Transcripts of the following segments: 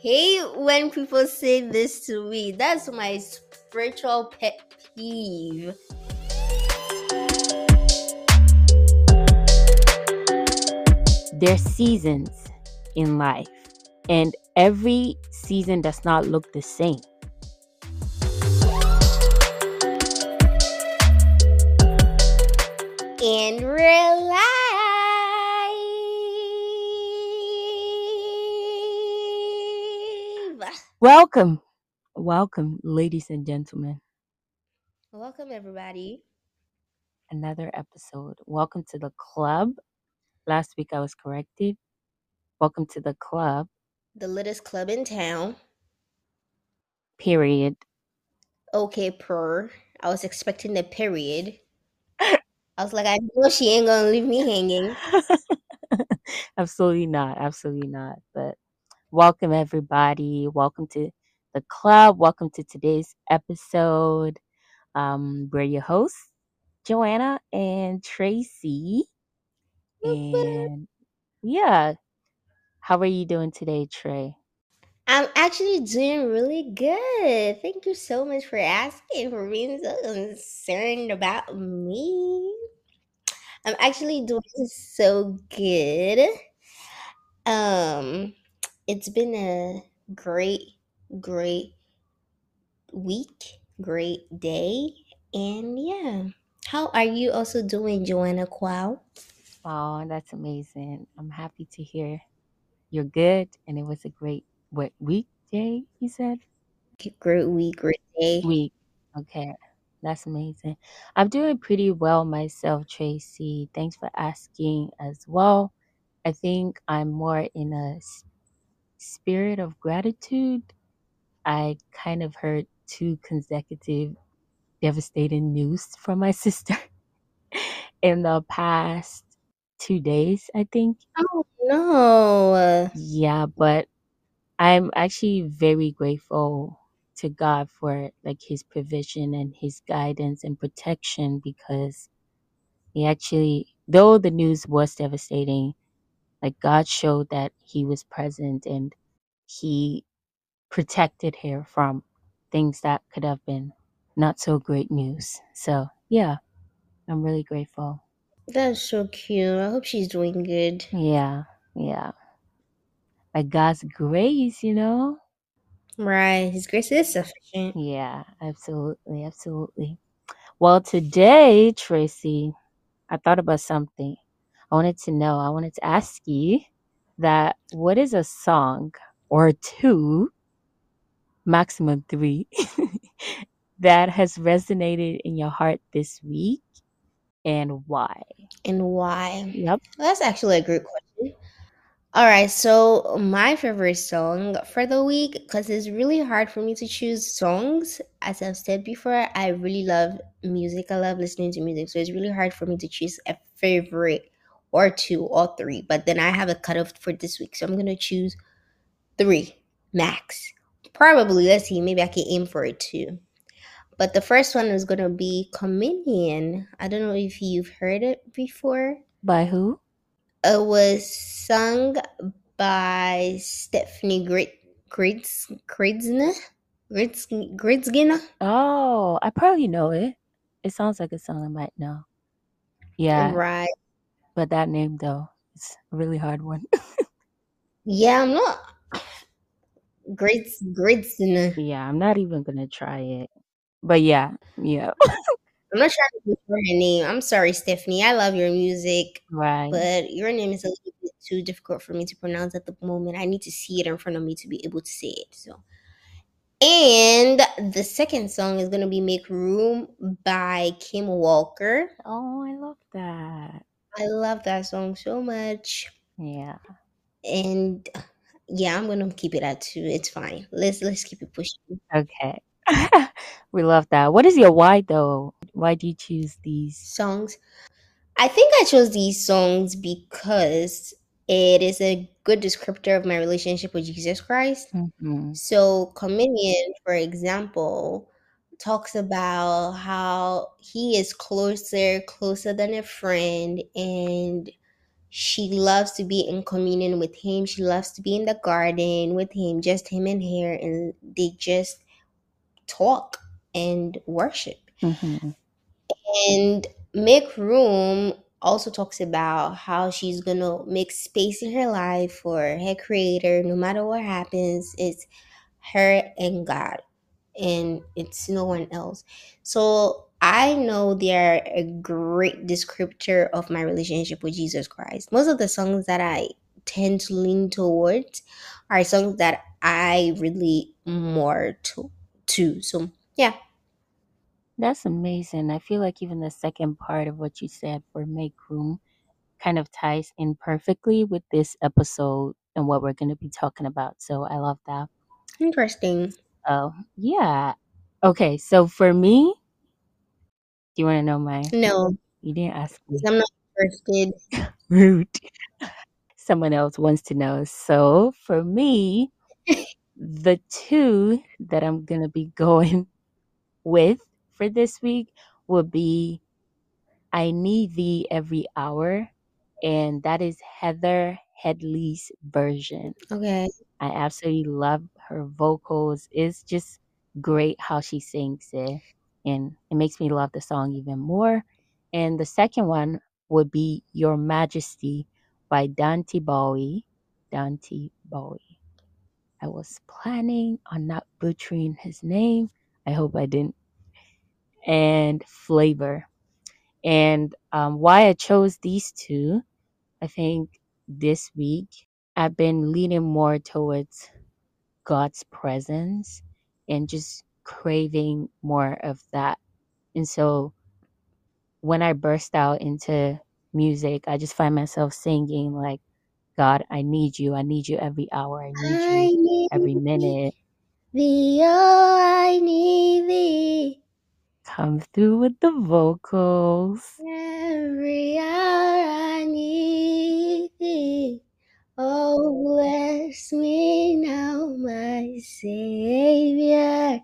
hate when people say this to me. That's my spiritual pet peeve. There's seasons in life, and every season does not look the same. Welcome, welcome, ladies and gentlemen. Welcome, everybody. Another episode. Welcome to the club. Last week I was corrected. Welcome to the club, The littest club in town. period. Okay, per. I was expecting the period. I was like, I know she ain't gonna leave me hanging. absolutely not. Absolutely not. But welcome, everybody. Welcome to the club. Welcome to today's episode. Um, we're your hosts, Joanna and Tracy. And yeah, how are you doing today, Trey? I'm actually doing really good. Thank you so much for asking, for being so concerned about me. I'm actually doing so good. Um, it's been a great, great week, great day, and yeah. How are you also doing, Joanna Quao? Oh, that's amazing. I'm happy to hear you're good. And it was a great what weekday, you said? Great week, great day. Week. Okay. That's amazing. I'm doing pretty well myself, Tracy. Thanks for asking as well. I think I'm more in a spirit of gratitude. I kind of heard two consecutive devastating news from my sister in the past two days, I think. Oh no. Yeah, but I'm actually very grateful to God for like his provision and his guidance and protection because he actually though the news was devastating, like God showed that he was present and he protected her from things that could have been not so great news. So, yeah, I'm really grateful. That's so cute. I hope she's doing good. Yeah, yeah. By God's grace, you know? Right. His grace is sufficient. Yeah, absolutely, absolutely. Well, today, Tracy, I thought about something. I wanted to know, I wanted to ask you that what is a song or two, maximum three, that has resonated in your heart this week and why? And why? Yep. That's actually a great question. All right, so my favorite song for the week, because it's really hard for me to choose songs. As I've said before, I really love music. I love listening to music. So it's really hard for me to choose a favorite or two or three. But then I have a cutoff for this week. So I'm going to choose three max. Probably, let's see, maybe I can aim for it two. But the first one is going to be Communion. I don't know if you've heard it before. By who? It was sung by Stephanie Grit Grits Gridsna Grits Gridsgina. Oh, I probably know it. It sounds like a song I might know. Yeah, Right. But that name though, it's a really hard one. Yeah, I'm not Grits Gridsna. yeah, I'm not even gonna try it. But yeah, yeah, I'm not trying to butcher her name. I'm sorry, Stephanie. I love your music, right. but your name is a little bit too difficult for me to pronounce at the moment. I need to see it in front of me to be able to say it. So and the second song is gonna be Make Room by Kim Walker. Oh, I love that. I love that song so much. Yeah. And yeah, I'm gonna keep it at two. It's fine. Let's let's keep it pushing. Okay. we love that. What is your why though? Why do you choose these? Songs. I think I chose these songs because it is a good descriptor of my relationship with Jesus Christ. Mhm. So, Communion, for example, talks about how he is closer, closer than a friend, and She loves to be in communion with him. She loves to be in the garden with him, just him and her, and they just talk and worship. hmm And Make Room also talks about how she's gonna make space in her life for her creator no matter what happens. It's her and God, and it's no one else. So I know they're a great descriptor of my relationship with Jesus Christ. Most of the songs that I tend to lean towards are songs that I relate more to. to. So yeah, That's amazing. I feel like even the second part of what you said for make room kind of ties in perfectly with this episode and what we're going to be talking about. So I love that. interesting. Oh, yeah. Okay, so for me, do you want to know my? No, You didn't ask me. I'm not interested. Rude. Someone else wants to know. So for me, the two that I'm going to be going with for this week would be I Need Thee Every Hour, and that is Heather Headley's version. Okay. I absolutely love her vocals. is just great how she sings it, and it makes me love the song even more. And the second one would be Your Majesty by Dante Bowie. Dante Bowie. I was planning on not butchering his name. I hope I didn't. And Flavor. And um, why I chose these two, I think this week I've been leaning more towards God's presence and just craving more of that. And so when I burst out into music, I just find myself singing like, God, I need you. I need you every hour. I need I you need every minute. thee, oh, I need thee. Come through with the vocals. Every hour I need thee. Oh, bless me now, my Savior.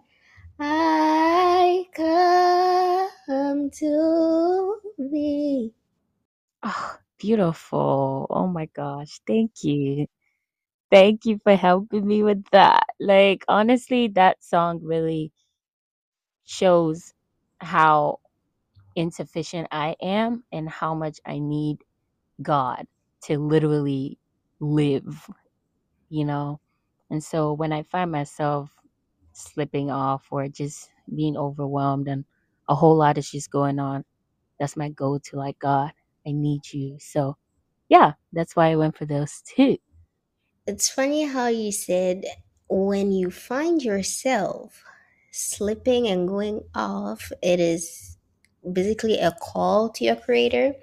I come to thee. Oh, beautiful. Oh my gosh. Thank you. Thank you for helping me with that. Like, honestly, that song really shows how insufficient I am and how much I need God to literally live, you know? And so when I find myself slipping off or just being overwhelmed and a whole lot is just going on, that's my go to like, God, I need you. So, yeah, that's why I went for those two. It's funny how you said when you find yourself slipping and going off, it is basically a call to your creator.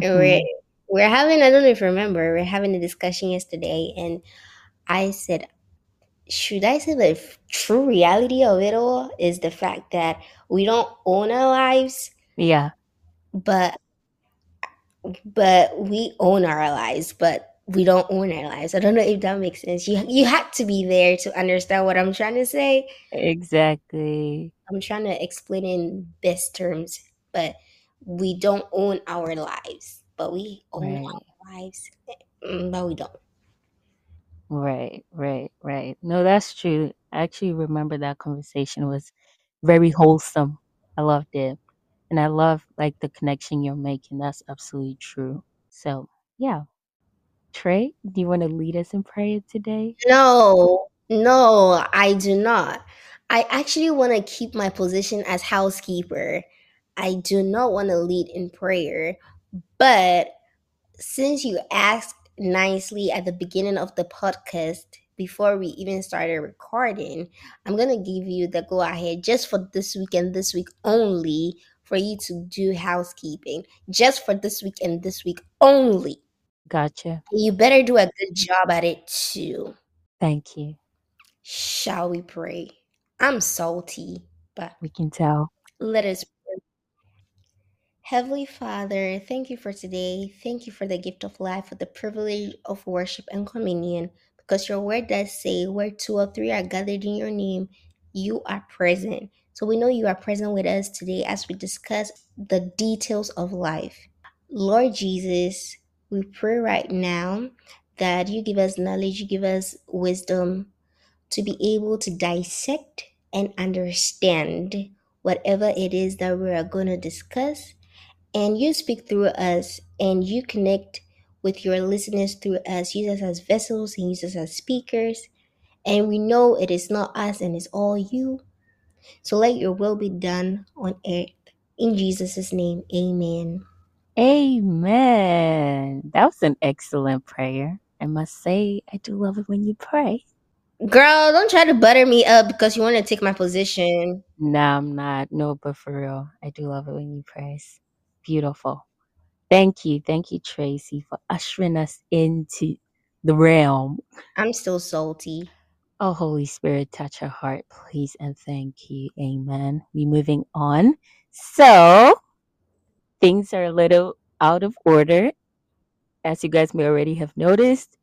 And we're hmm we're having I don't know if you remember, we're having a discussion yesterday and I said, should I say the f- true reality of it all is the fact that we don't own our lives, Yeah, but but we own our lives, but we don't own our lives. I don't know if that makes sense. You you had to be there to understand what I'm trying to say. exactly. I'm trying to explain in best terms, but we don't own our lives, but we own Right. our lives, Mm, but we don't. Right, right, right. No, that's true. I actually remember that conversation was very wholesome. I loved it. And I love like the connection you're making. That's absolutely true. So, yeah. Trey, do you want to lead us in prayer today? No, no, I do not. I actually want to keep my position as housekeeper. I do not want to lead in prayer, but since you asked nicely at the beginning of the podcast before we even started recording, I'm going to give you the go ahead just for this week and this week only for you to do housekeeping. Just for this week and this week only. Gotcha. You better do a good job at it too. Thank you. Shall we pray? I'm salty, but We can tell. let us pray. Heavenly Father, thank you for today. Thank you for the gift of life, for the privilege of worship and communion, because your word does say, where two or three are gathered in your name, you are present. So we know you are present with us today as we discuss the details of life. Lord Jesus, we pray right now that you give us knowledge, you give us wisdom to be able to dissect and understand whatever it is that we are going to discuss. And you speak through us and you connect with your listeners through us. Use us as vessels and use us as speakers. And we know it is not us and it's all you. So let your will be done on earth. In Jesus' name, amen. Amen. That was an excellent prayer. I must say, I do love it when you pray. Girl, don't try to butter me up because you want to take my position. No, I'm not. No, but for real, I do love it when you praise. Beautiful. Thank you. Thank you, Tracy, for ushering us into the realm. I'm still salty. Oh, Holy Spirit, touch her heart, please, and thank you. Amen. We moving on. So, things are a little out of order. As you guys may already have noticed,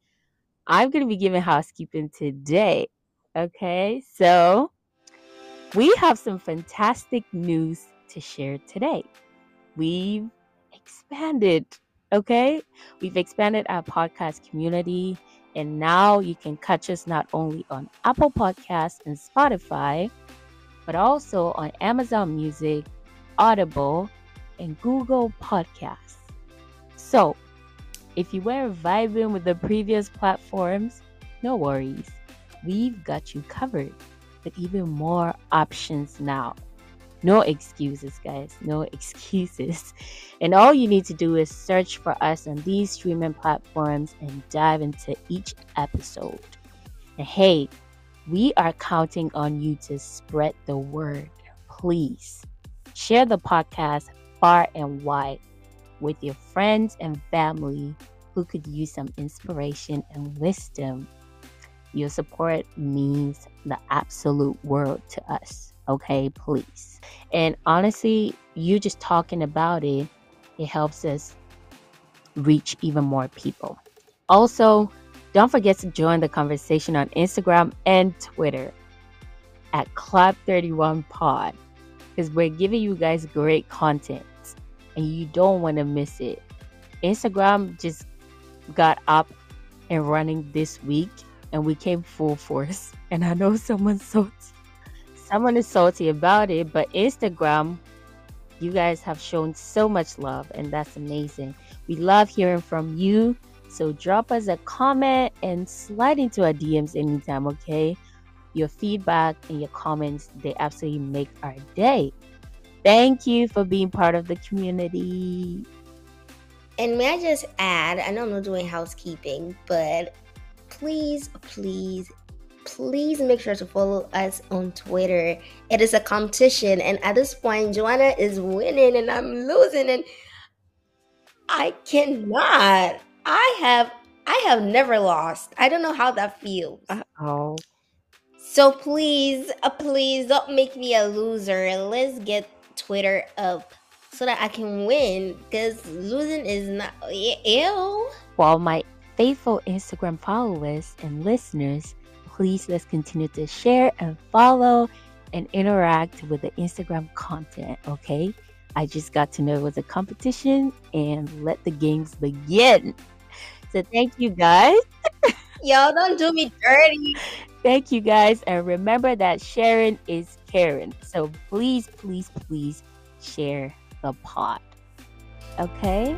I'm going to be giving housekeeping today. Okay, so we have some fantastic news to share today. We've expanded, okay? We've expanded our podcast community, and now you can catch us not only on Apple Podcasts and Spotify, but also on Amazon Music, Audible, and Google Podcasts. So, if you were vibing with the previous platforms, no worries. We've got you covered with even more options now. No excuses, guys. No excuses. And all you need to do is search for us on these streaming platforms and dive into each episode. And hey, we are counting on you to spread the word. Please share the podcast far and wide with your friends and family who could use some inspiration and wisdom. Your support means the absolute world to us. Okay, please. And honestly, you just talking about it, it helps us reach even more people. Also, don't forget to join the conversation on Instagram and Twitter at Club31Pod because we're giving you guys great content and you don't want to miss it. Instagram just got up and running this week and we came full force. And I know someone's salty. Someone is salty about it, but Instagram, you guys have shown so much love and that's amazing. We love hearing from you. So drop us a comment and slide into our DMs anytime, okay? Your feedback and your comments, they absolutely make our day. Thank you for being part of the community. And may I just add, I know I'm not doing housekeeping, but please, please, please make sure to follow us on Twitter. It is a competition, and at this point, Joanna is winning and I'm losing, and I cannot. I have I have never lost. I don't know how that feels. Oh, So please, uh, please don't make me a loser. Let's get Twitter up so that I can win. Because losing is not ew. while my faithful Instagram followers and listeners, please let's continue to share and follow and interact with the Instagram content, okay? I just got to know it was a competition and let the games begin. So thank you guys. Y'all don't do me dirty. Thank you guys. And remember that sharing is caring. So please, please, please share the pot. Okay?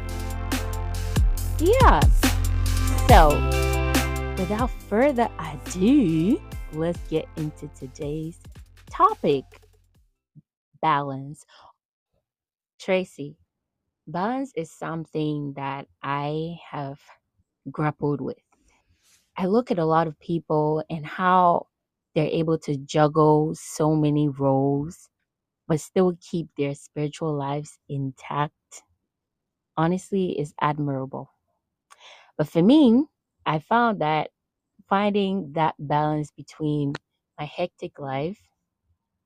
Yeah. So without further ado, let's get into today's topic balance. Tracy, balance is something that I have grappled with. I look at a lot of people and how they're able to juggle so many roles but still keep their spiritual lives intact. Honestly, is admirable. But for me, I found that finding that balance between my hectic life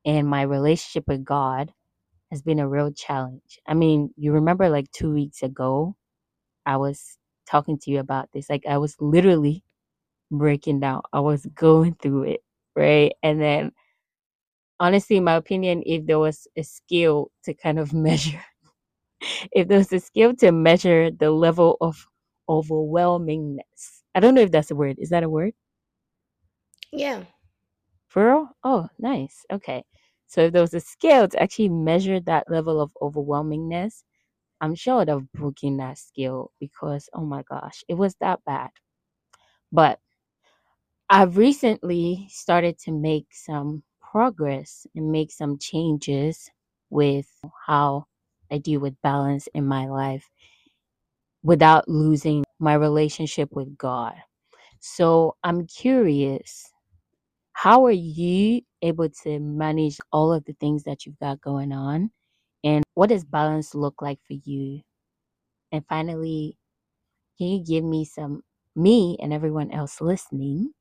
and my relationship with God has been a real challenge. I mean, you remember like two weeks ago, I was talking to you about this. Like, I was literally breaking down, I was going through it, right? And then, honestly, in my opinion, if there was a skill to kind of measure, if there was a skill to measure the level of overwhelmingness. I don't know if that's a word. Is that a word? Yeah. For? Oh, nice. Okay. So if there was a scale to actually measure that level of overwhelmingness, I'm sure I'd have broken that scale because, oh my gosh, it was that bad. But I've recently started to make some progress and make some changes with how I deal with balance in my life without losing my relationship with God. So I'm curious, how are you able to manage all of the things that you've got going on? And what does balance look like for you? And finally, can you give me some, me and everyone else listening,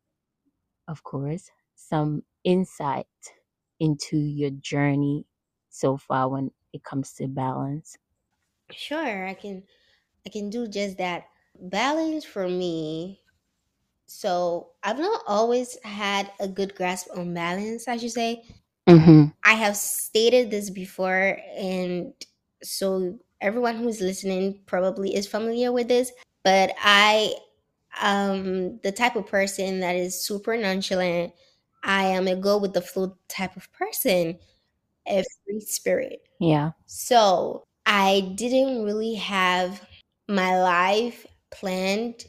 of course, some insight into your journey so far when it comes to balance? Sure, I can I can do just that. Balance for me. So, I've not always had a good grasp on balance, I should say. Mm-hmm. I have stated this before and so everyone who's listening probably is familiar with this, but I am the type of person that is super nonchalant. I am a go with the flow type of person, a free spirit. Yeah. So I didn't really have my life planned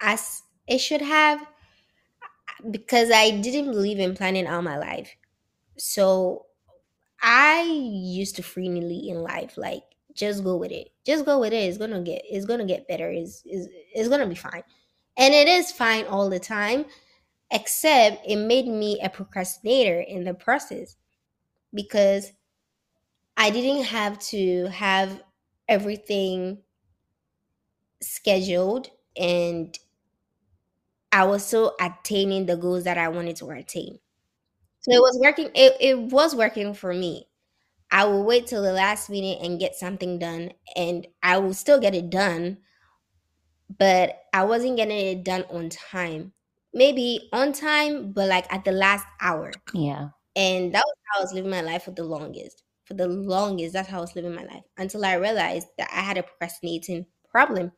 as it should have because I didn't believe in planning all my life. So I used to freely in life, like just go with it. Just go with it. It's gonna get it's gonna get better. It's, it's, it's gonna be fine. And it is fine all the time, except it made me a procrastinator in the process because I didn't have to have everything scheduled and I was still attaining the goals that I wanted to attain. So it was working it, it was working for me. I will wait till the last minute and get something done and I will still get it done, but I wasn't getting it done on time. Maybe on time, but like at the last hour. Yeah. And that was how I was living my life for the longest. For the longest, that's how I was living my life until I realized that I had a procrastinating problem.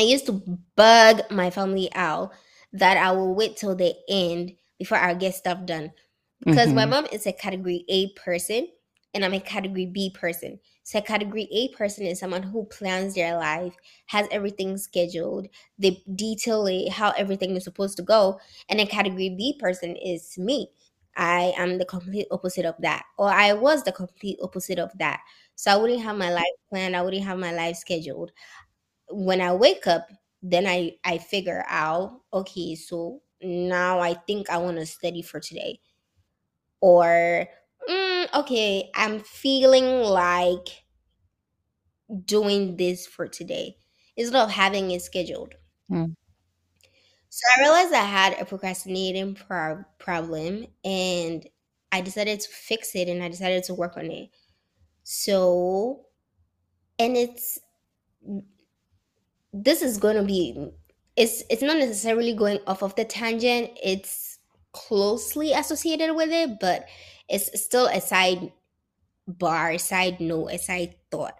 I used to bug my family out that I will wait till the end before I get stuff done. Because my Mhm. mom is a category A person and I'm a category B person. So a category A person is someone who plans their life, has everything scheduled, they detail it how everything is supposed to go. And a category B person is me. I am the complete opposite of that. Or I was the complete opposite of that. So I wouldn't have my life planned, I wouldn't have my life scheduled when I wake up, then I I figure out, okay, so now I think I want to study for today. Or mm, okay, I'm feeling like doing this for today instead of having it scheduled. Mm. So I realized I had a procrastinating pro- problem and I decided to fix it and I decided to work on it. So, and it's this is going to be it's it's not necessarily going off of the tangent. It's closely associated with it but it's still a side bar side note a side thought.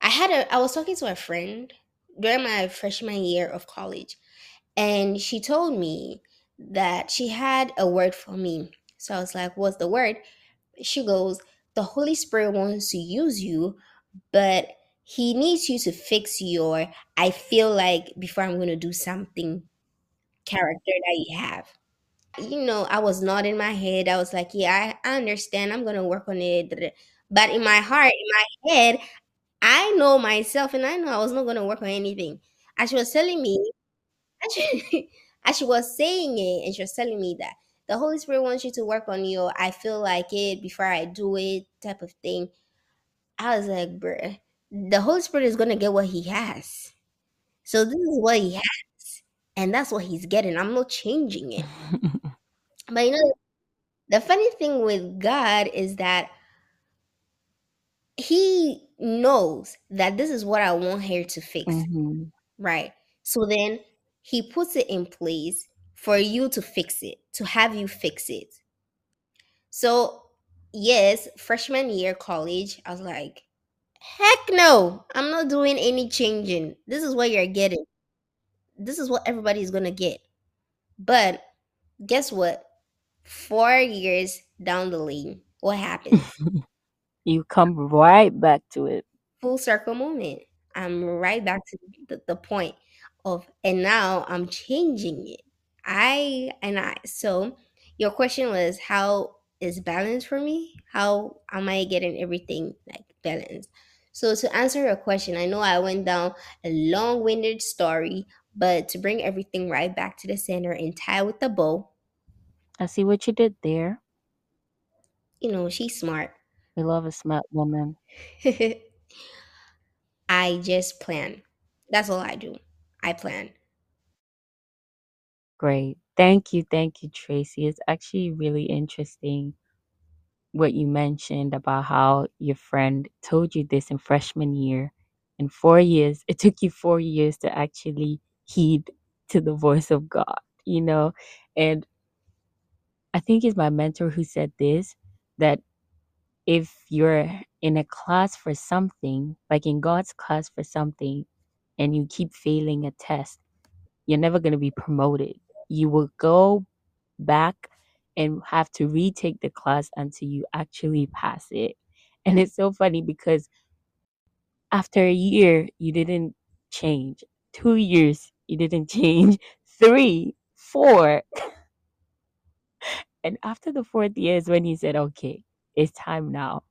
I had a i was talking to a friend during my freshman year of college and she told me that she had a word for me. So i was like what's the word? She goes the holy spirit wants to use you but he needs you to fix your I feel like before I'm going to do something character that you have. You know, I was nodding my head. I was like, yeah, I, understand. I'm going to work on it. But in my heart, in my head, I know myself and I know I was not going to work on anything. As she was telling me, as she, as she was saying it, and she was telling me that the Holy Spirit wants you to work on your I feel like it before I do it type of thing. I was like, bruh, the Holy Spirit is gonna get what he has. So this is what he has, and that's what he's getting. I'm not changing it. But you know, the funny thing with God is that he knows that this is what I want her to fix, Mhm. right? So then he puts it in place for you to fix it, to have you fix it. So yes, freshman year college, I was like, Heck no. I'm not doing any changing. This is what you're getting. This is what everybody's going to get. But guess what? 4 years down the lane, what happens? you come right back to it. full circle moment. I'm right back to the, the point of, and now I'm changing it. I and I. So your question was, how is balance for me? How am I getting everything like balanced? So to answer your question, I know I went down a long-winded story, but to bring everything right back to the center and tie with the bow, I see what you did there. you know, she's smart. We love a smart woman. I just plan. That's all I do. I plan. Great. Thank you. Thank you, Tracy. It's actually really interesting what you mentioned about how your friend told you this in freshman year. In four years, it took you four years to actually heed to the voice of God, you know? And I think it's my mentor who said this that if you're in a class for something, like in God's class for something, and you keep failing a test, you're never going to be promoted. You will go back and have to retake the class until you actually pass it. And it's so funny because after a year, you didn't change. Two years, you didn't change. Three, four. And after the fourth year is when he said, okay, it's time now.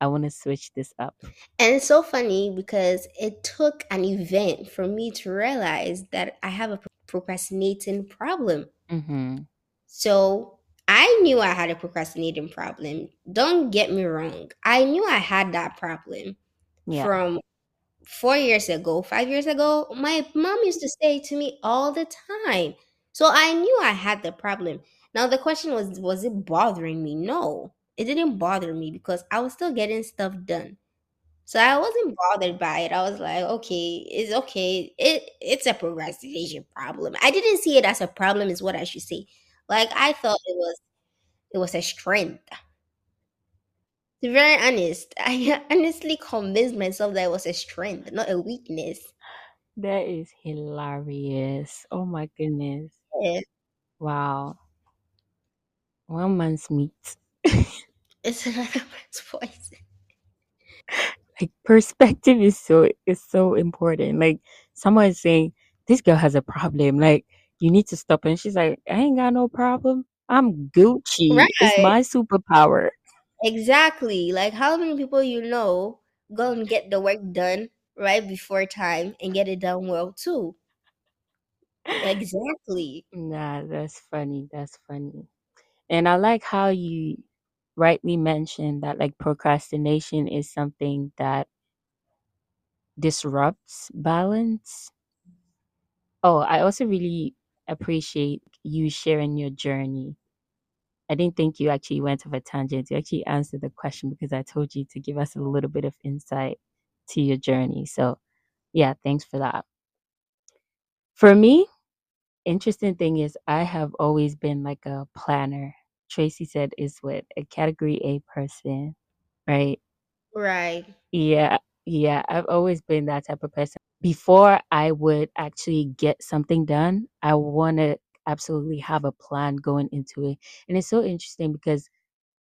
I want to switch this up. And it's so funny because it took an event for me to realize that I have a procrastinating problem. Mm-hmm. So I knew I had a procrastinating problem. Don't get me wrong. I knew I had that problem Yeah. from four years ago, five years ago. My mom used to say to me all the time. So I knew I had the problem. Now the question was, was it bothering me? No, it didn't bother me because I was still getting stuff done. So I wasn't bothered by it. I was like, okay, it's okay. It it's a procrastination problem. I didn't see it as a problem, is what I should say. Like I thought it was it was a strength. To be very honest, I honestly convinced myself that it was a strength, not a weakness. That is hilarious. Oh my goodness. Yeah, Wow. One man's meat. it's another man's voice. like perspective is so is so important. Like someone is saying, This girl has a problem. Like you need to stop. And she's like, I ain't got no problem. I'm Gucci. It's my superpower. Exactly. Like how many people you know go and get the work done right before time and get it done well too. Exactly. Nah, that's funny. That's funny. And I like how you rightly mentioned that like procrastination is something that disrupts balance. Oh, I also really appreciate you sharing your journey. I didn't think you actually went off a tangent. You actually answered the question because I told you to give us a little bit of insight to your journey. So, yeah, thanks for that. For me, interesting thing is I have always been like a planner. Tracy said is what a category A person, right? Right. Yeah, yeah. I've always been that type of person. Before I would actually get something done, I want to absolutely have a plan going into it. And it's so interesting because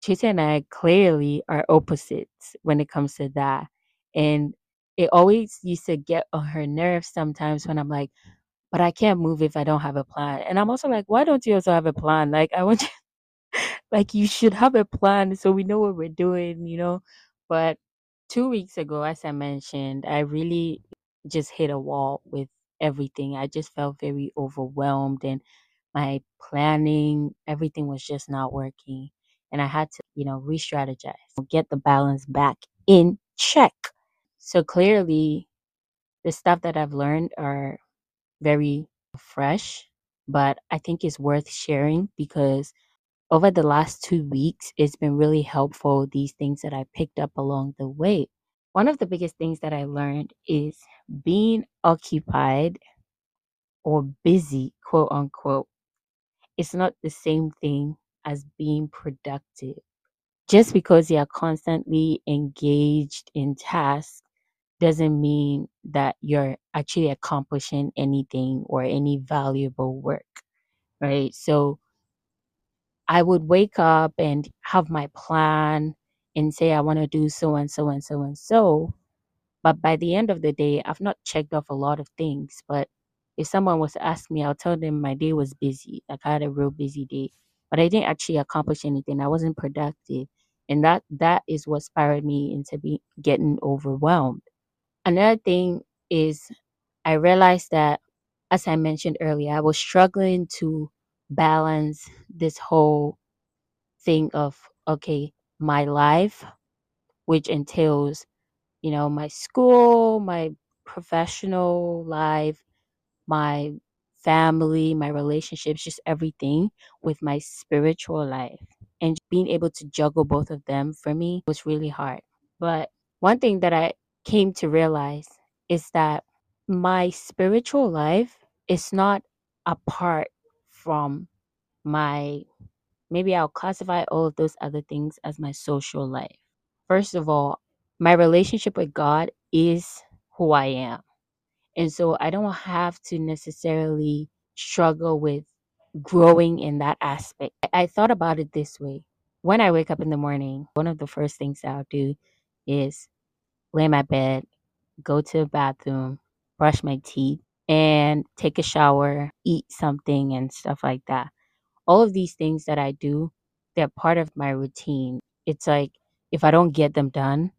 Tracy and I clearly are opposites when it comes to that. And it always used to get on her nerves sometimes when I'm like, but I can't move if I don't have a plan. And I'm also like, why don't you also have a plan? Like, I want you, like, you should have a plan so we know what we're doing, you know? But two weeks ago, as I mentioned, I really just hit a wall with everything. I just felt very overwhelmed and my planning, everything was just not working. And I had to, you know, re strategize, get the balance back in check. So clearly, the stuff that I've learned are very fresh, but I think it's worth sharing because over the last two weeks, it's been really helpful, these things that I picked up along the way. One of the biggest things that I learned is being occupied or busy, quote unquote, it's not the same thing as being productive. just because you're constantly engaged in tasks doesn't mean that you're actually accomplishing anything or any valuable work, right? So I would wake up and have my plan and say I want to do so and so and so and so. But by the end of the day, I've not checked off a lot of things. But if someone was to ask me, I'll tell them my day was busy. Like I had a real busy day. But I didn't actually accomplish anything. I wasn't productive. And that that is what spiraled me into be getting overwhelmed. Another thing is I realized that as I mentioned earlier, I was struggling to balance this whole thing of okay, my life, which entails, you know, my school, my professional life, my family, my relationships, just everything with my spiritual life. And being able to juggle both of them for me was really hard. But one thing that I came to realize is that my spiritual life is not apart from my maybe I'll classify all of those other things as my social life. First of all, my relationship with God is who I am. And so I don't have to necessarily struggle with growing in that aspect. I thought about it this way. When I wake up in the morning, one of the first things that I'll do is lay in my bed, go to the bathroom, brush my teeth, and take a shower, eat something, and stuff like that all of these things that I do, they're part of my routine. It's like if I don't get them done,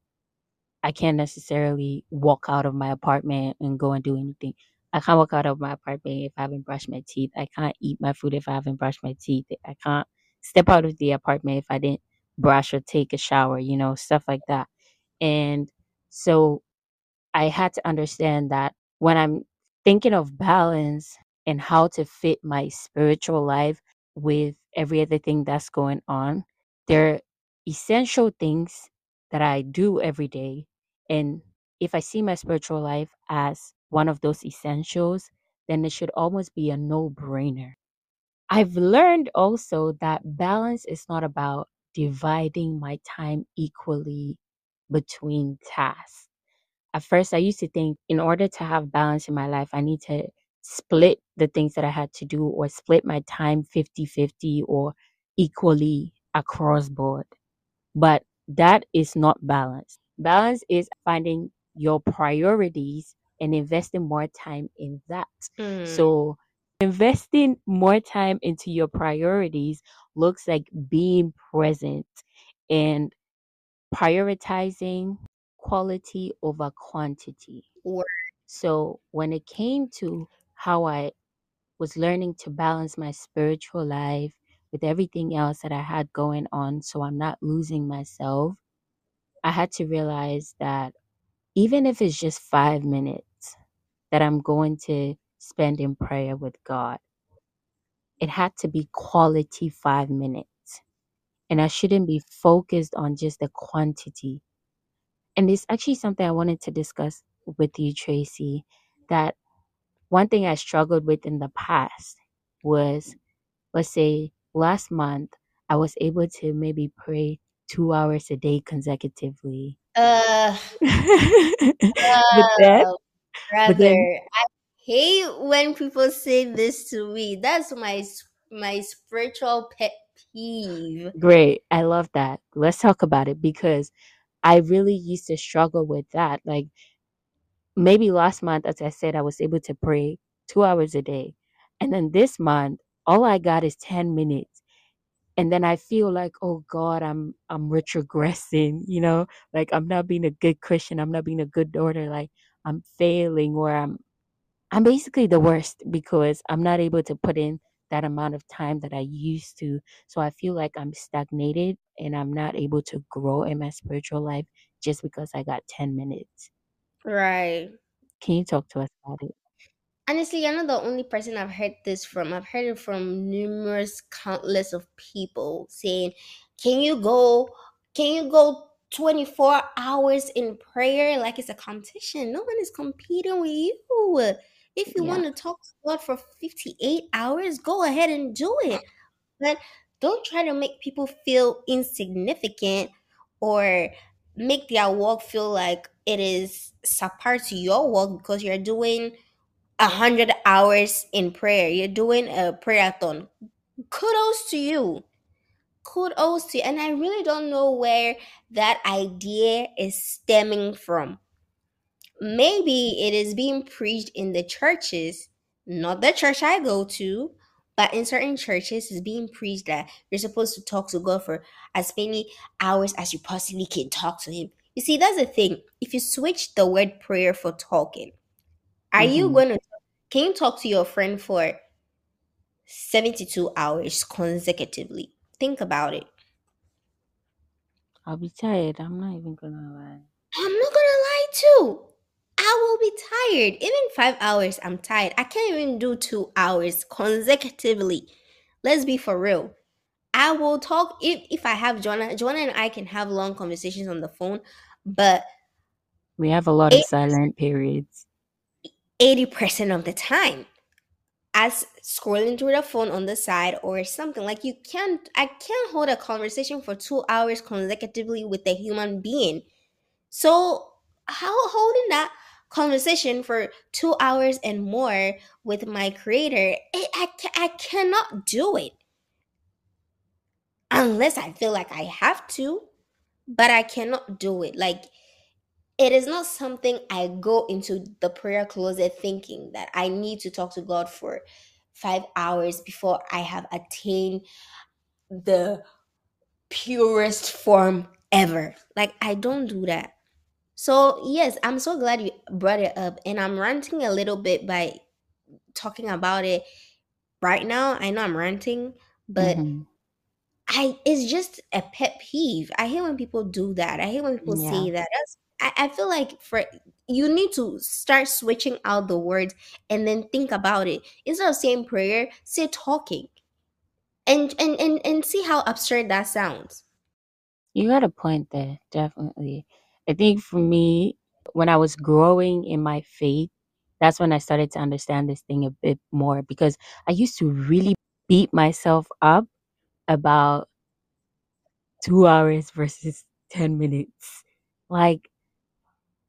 I can't necessarily walk out of my apartment and go and do anything. I can't walk out of my apartment if I haven't brushed my teeth. I can't eat my food if I haven't brushed my teeth. I can't step out of the apartment if I didn't brush or take a shower, you know, stuff like that. And so I had to understand that when I'm thinking of balance and how to fit my spiritual life with every other thing that's going on. They're essential things that I do every day. And if I see my spiritual life as one of those essentials, then it should almost be a no brainer. I've learned also that balance is not about dividing my time equally between tasks. At first, I used to think in order to have balance in my life, I need to split the things that I had to do or split my time 50 50 or equally across board. But that is not balance. Balance is finding your priorities and investing more time in that. Mm. So, investing more time into your priorities looks like being present and prioritizing quality over quantity. Word. So, when it came to how I was learning to balance my spiritual life with everything else that I had going on so I'm not losing myself, I had to realize that even if it's just five minutes that I'm going to spend in prayer with God, it had to be quality five minutes. And I shouldn't be focused on just the quantity. And it's actually something I wanted to discuss with you, Tracy, that one thing I struggled with in the past was, let's say, last month, I was able to maybe pray two hours a day consecutively. Uh, but then, brother, then, I hate when people say this to me. That's my my spiritual pet peeve. great, I love that. Let's talk about it because I really used to struggle with that. Like maybe last month, as I said, I was able to pray two hours a day. And then this month, all I got is 10 minutes. And then I feel like, oh God, I'm I'm retrogressing, you know, like I'm not being a good Christian, I'm not being a good daughter, like I'm failing or I'm I'm basically the worst because I'm not able to put in that amount of time that I used to. So I feel like I'm stagnated and I'm not able to grow in my spiritual life just because I got 10 minutes. Right. Can you talk to us about it? Honestly, you're not the only person I've heard this from. I've heard it from numerous, countless of people saying, "Can you go? Can you go 24 hours in prayer like it's a competition? No one is competing with you. If you Yeah. want to talk to God for 58 hours, go ahead and do it. But don't try to make people feel insignificant or make their work feel like it is subpar to your work because you're doing a hundred hours in prayer. You're doing a prayer-a-thon. Kudos to you. Kudos to you. And I really don't know where that idea is stemming from. Maybe it is being preached in the churches, not the church I go to, but in certain churches, it's being preached that you're supposed to talk to God for as many hours as you possibly can talk to Him. You see, that's the thing. If you switch the word prayer for talking, are you hmm going to can you talk to your friend for 72 hours consecutively? Think about it. I'll be tired. I'm not even gonna lie. I'm not gonna lie too. I will be tired. Even five hours, I'm tired. I can't even do two hours consecutively. Let's be for real. I will talk if if I have Joanna. Joanna and I can have long conversations on the phone, but We have a lot of silent periods. eighty percent of the time, as scrolling through the phone on the side or something like you can't. I can't hold a conversation for two hours consecutively with a human being. So how holding that conversation for two hours and more with my creator, it, I I cannot do it unless I feel like I have to, but I cannot do it. Like it is not something I go into the prayer closet thinking that I need to talk to God for five hours before I have attained the purest form ever. Like I don't do that. So, yes, I'm so glad you brought it up. And I'm ranting a little bit by talking about it right now. I know I'm ranting, but hmm I it's just a pet peeve. I hate when people do that. I hate when people Yeah. say that. I, I feel like for you need to start switching out the words and then think about it. Instead of saying prayer, say talking. And and and, and see how absurd that sounds. You got a point there, definitely. I think for me, when I was growing in my faith, that's when I started to understand this thing a bit more because I used to really beat myself up about two hours versus 10 minutes. Like,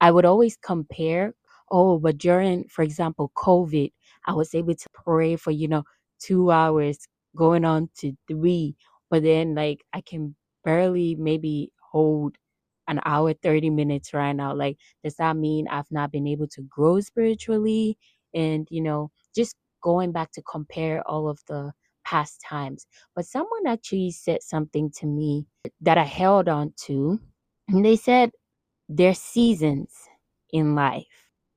I would always compare, oh, but during, for example, COVID, I was able to pray for, you know, two hours going on to three. But then, like, I can barely maybe hold an hour, 30 minutes right now. Like, does that mean I've not been able to grow spiritually? And, you know, just going back to compare all of the past times. But someone actually said something to me that I held on to. And they said, there's seasons in life,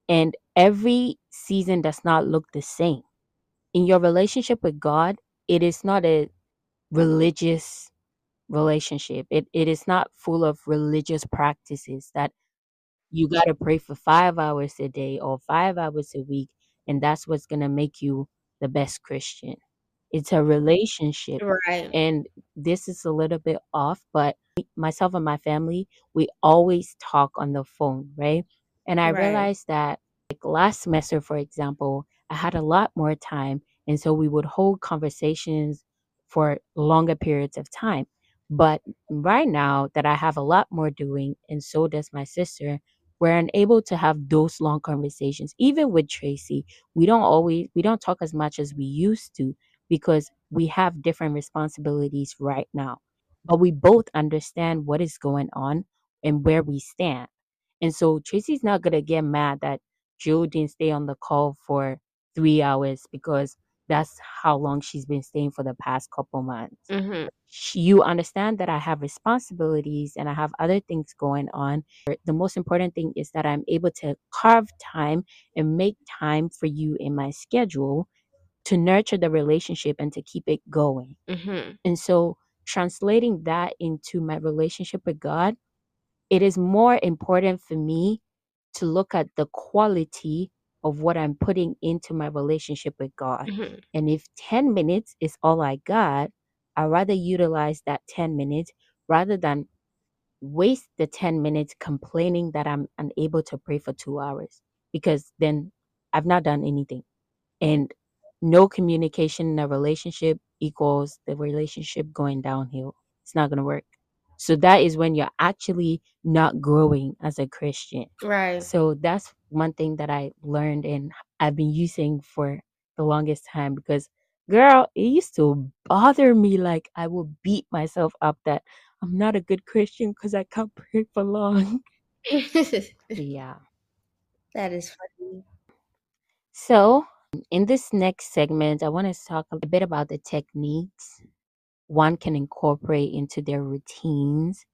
and every season does not look the same. In your relationship with God, it is not a religious relationship. It it is not full of religious practices that you got to pray for 5 hours a day or 5 hours a week and that's what's going to make you the best Christian. It's a relationship Right. and this is a little bit off, but myself and my family, we always talk on the phone, right? And I Right. realized that like last semester, for example, I had a lot more time. And so we would hold conversations for longer periods of time. But right now that I have a lot more doing, and so does my sister, we're unable to have those long conversations. Even with Tracy, we don't always we don't talk as much as we used to because we have different responsibilities right now. But we both understand what is going on and where we stand. And so Tracy's not gonna get mad that Jill didn't stay on the call for three hours because that's how long she's been staying for the past couple months. Mhm. Sh- You understand that I have responsibilities and I have other things going on. The most important thing is that I'm able to carve time and make time for you in my schedule to nurture the relationship and to keep it going. Mhm. And so, translating that into my relationship with God, it is more important for me to look at the quality of what I'm putting into my relationship with God. Mhm. And if 10 minutes is all I got, I'd rather utilize that 10 minutes rather than waste the 10 minutes complaining that I'm unable to pray for two hours because then I've not done anything. And no communication in a relationship equals the relationship going downhill. It's not going to work. So that is when you're actually not growing as a Christian. Right. So that's one thing that I learned and I've been using for the longest time because girl, it used to bother me like I will beat myself up that I'm not a good Christian because I can't pray for long. yeah. That is funny. So, in this next segment, I want to talk a bit about the techniques one can incorporate into their routines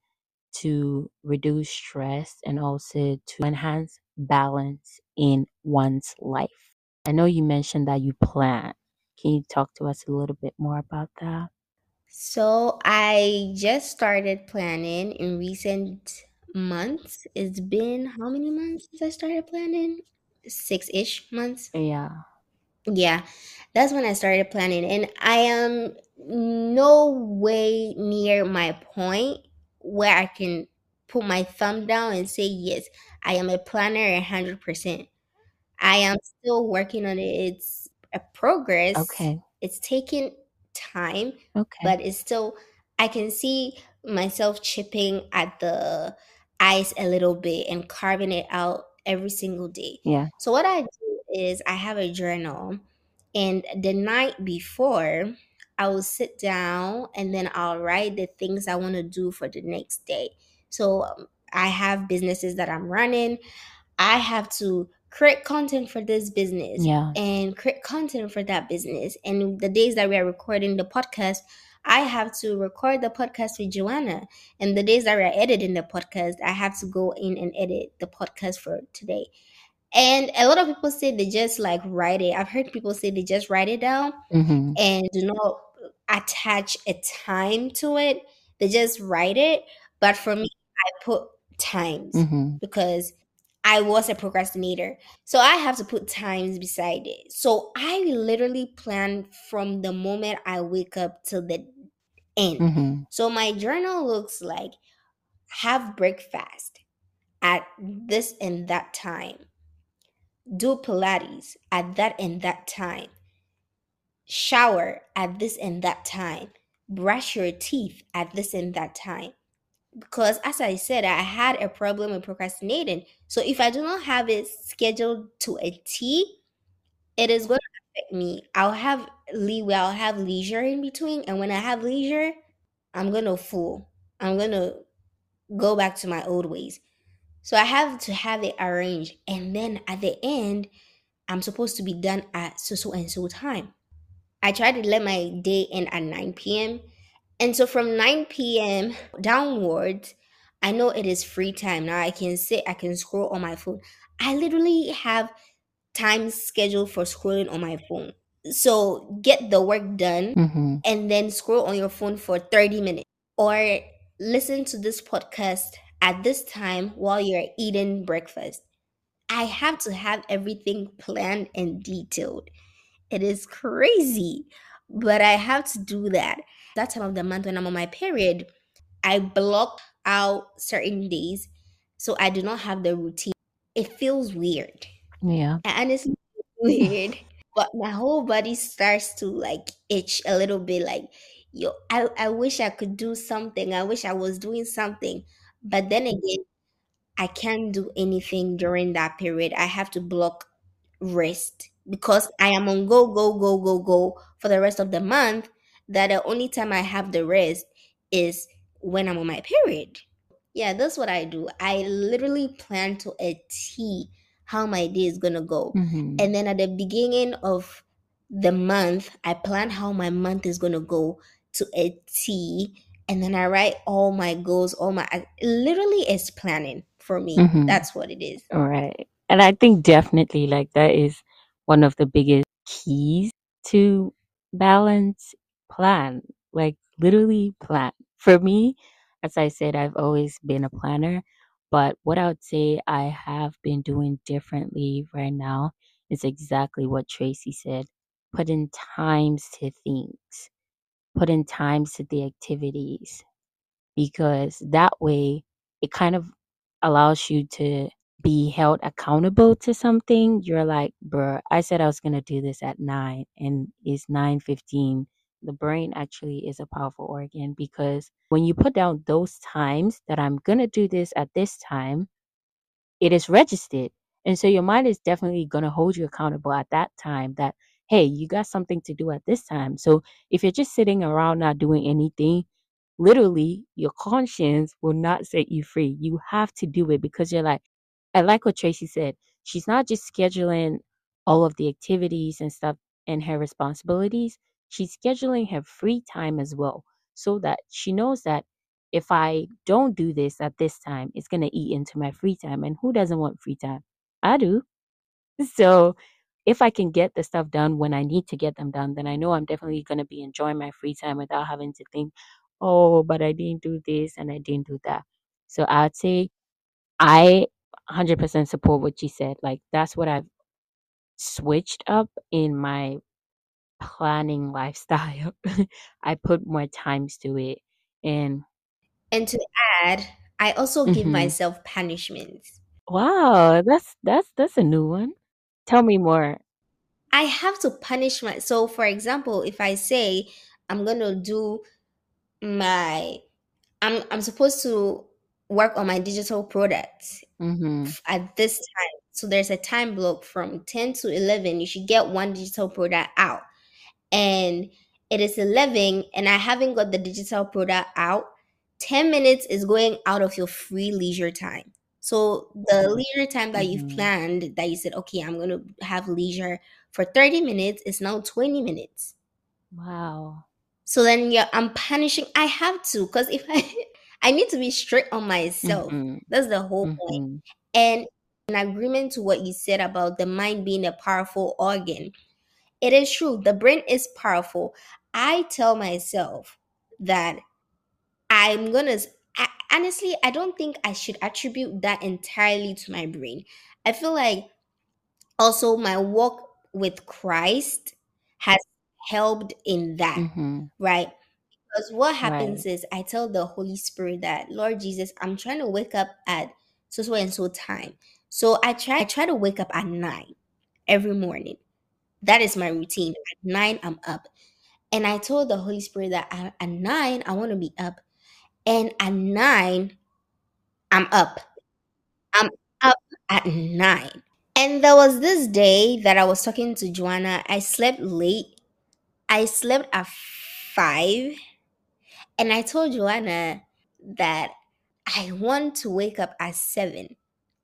to reduce stress and also to enhance balance in one's life. I know you mentioned that you plan. Can you talk to us a little bit more about that? So, I just started planning in recent months. It's been how many months since I started planning? Six ish months. Yeah. Yeah, that's when I started planning, and I am no way near my point where I can put my thumb down and say, yes, I am a planner 100%. I am still working on it. It's a progress. Okay. It's taking time, Okay. but it's still, I can see myself chipping at the ice a little bit and carving it out every single day. Yeah. So, what I do is I have a journal, and the night before, I will sit down and then I'll write the things I want to do for the next day. So, um, I have businesses that I'm running. I have to create content for this business Yeah. and create content for that business. And the days that we are recording the podcast, I have to record the podcast with Joanna. And the days that we're editing the podcast, I have to go in and edit the podcast for today. And a lot of people say they just like write it. I've heard people say they just write it down Mm-hmm. and do not attach a time to it. They just write it. But for me, I put times Mm-hmm. because I was a procrastinator. So I have to put times beside it. So I literally plan from the moment I wake up till the end. Mm-hmm. So my journal looks like have breakfast at this and that time. Do Pilates at that and that time. Shower at this and that time. Brush your teeth at this and that time. Because as I said, I had a problem with procrastinating. So if I do not have it scheduled to a T, it is going to affect me. I'll have leeway, I'll have leisure in between. And when I have leisure, I'm going to fool. I'm going to go back to my old ways. So I have to have it arranged. And then at the end, I'm supposed to be done at so so and so time. I try to let my day end at 9 p.m. And so from 9 p.m. downwards, I know it is free time. Now I can sit, I can scroll on my phone. I literally have time scheduled for scrolling on my phone. So get the work done Mm-hmm. and then scroll on your phone for 30 minutes or listen to this podcast at this time while you're eating breakfast. I have to have everything planned and detailed. It is crazy, but I have to do that. That time of the month when I'm on my period, I block out certain days so I do not have the routine. It feels weird. Yeah. I honestly feel weird, but my whole body starts to like itch a little bit like yo I, I wish I could do something. I wish I was doing something. But then again, I can't do anything during that period. I have to block rest because I am on go, go, go, go, go for the rest of the month. That the only time I have the rest is when I'm on my period. Yeah, that's what I do. I literally plan to a T how my day is gonna go. Mm-hmm. And then at the beginning of the month, I plan how my month is gonna go to a T. And then I write all my goals, all my I- literally it's planning for me. Mhm. That's what it is. All right. And I think definitely like that is one of the biggest keys to balance plan. Like literally plan. For me, as I said, I've always been a planner, but what I would say I have been doing differently right now is exactly what Tracy said. Put in times to things. Put in times to the activities because that way it kind of allows you to be held accountable to something. You're like, bruh, I said I was gonna do this at nine and it's nine fifteen. the brain actually is a powerful organ because when you put down those times that I'm going to do this at this time, it is registered. And so your mind is definitely going to hold you accountable at that time that, hey, you got something to do at this time. So if you're just sitting around not doing anything, literally your conscience will not set you free. You have to do it because you're like, I like what Tracy said. She's not just scheduling all of the activities and stuff and her responsibilities, she's scheduling her free time as well so that she knows that if I don't do this at this time, it's going to eat into my free time. And who doesn't want free time? I do. So if I can get the stuff done when I need to get them done, then I know I'm definitely going to be enjoying my free time without having to think, oh, but I didn't do this and I didn't do that. So I'd say I 100% support what you said. Like, that's what I've switched up in my planning lifestyle. I put more times to it. And And to add, I also give mhm. myself punishments. wow, that's that's that's a new one. Tell me more. I have to punish my so for example, if I say I'm gonna do my I'm I'm supposed to work on my digital products Mhm. at this time. So there's a time block from 10 to 11. You should get one digital product out. And it is 11 and I haven't got the digital product out. 10 minutes is going out of your free leisure time. So the leisure time that you've Mhm. planned that you said, okay, I'm going to have leisure for 30 minutes is now 20 minutes. Wow. So then yeah, I'm punishing. I have to because if I I need to be strict on myself. Mhm. That's the whole point. Mhm. And in agreement to what you said about the mind being a powerful organ, it is true. The brain is powerful. I tell myself that I'm gonna. I, honestly, I don't think I should attribute that entirely to my brain. I feel like also my walk with Christ has helped in that, Mhm. right? Because what Right. happens is I tell the Holy Spirit that, Lord Jesus, I'm trying to wake up at so so and so time. So I try I try to wake up at nine every morning. That is my routine. At nine, I'm up. And I told the Holy Spirit that at, at nine, I want to be up. And at nine, I'm up. I'm up at nine. And there was this day that I was talking to Joanna. I slept late. I slept at five And I told Joanna that I want to wake up at seven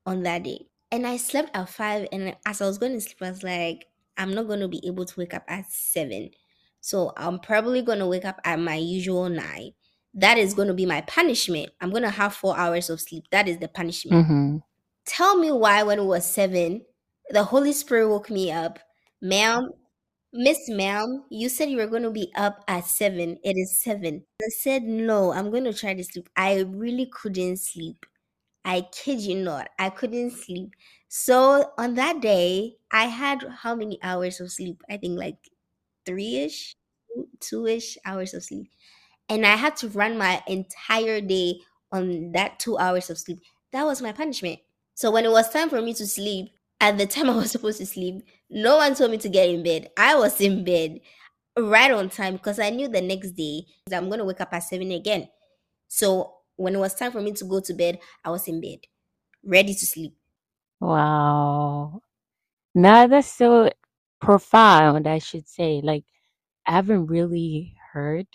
on that day. And I slept at five. And as I was going to sleep, I was like, I'm not going to be able to wake up at seven. So I'm probably going to wake up at my usual nine. That is going to be my punishment. I'm going to have four hours of sleep. That is the punishment. Mhm. Tell me why, when it was seven, the Holy Spirit woke me up. Ma'am, Miss Ma'am, you said you were going to be up at seven. It is seven. I said, no, I'm going to try to sleep. I really couldn't sleep. I kid you not. I couldn't sleep. So on that day, I had how many hours of sleep? I think like three ish, two ish hours of sleep. And I had to run my entire day on that two hours of sleep. That was my punishment. So when it was time for me to sleep, at the time I was supposed to sleep, no one told me to get in bed. I was in bed right on time because I knew the next day I'm going to wake up at 7 again. So when it was time for me to go to bed, I was in bed, ready to sleep. Wow. Now that's so profound, I should say. Like I haven't really heard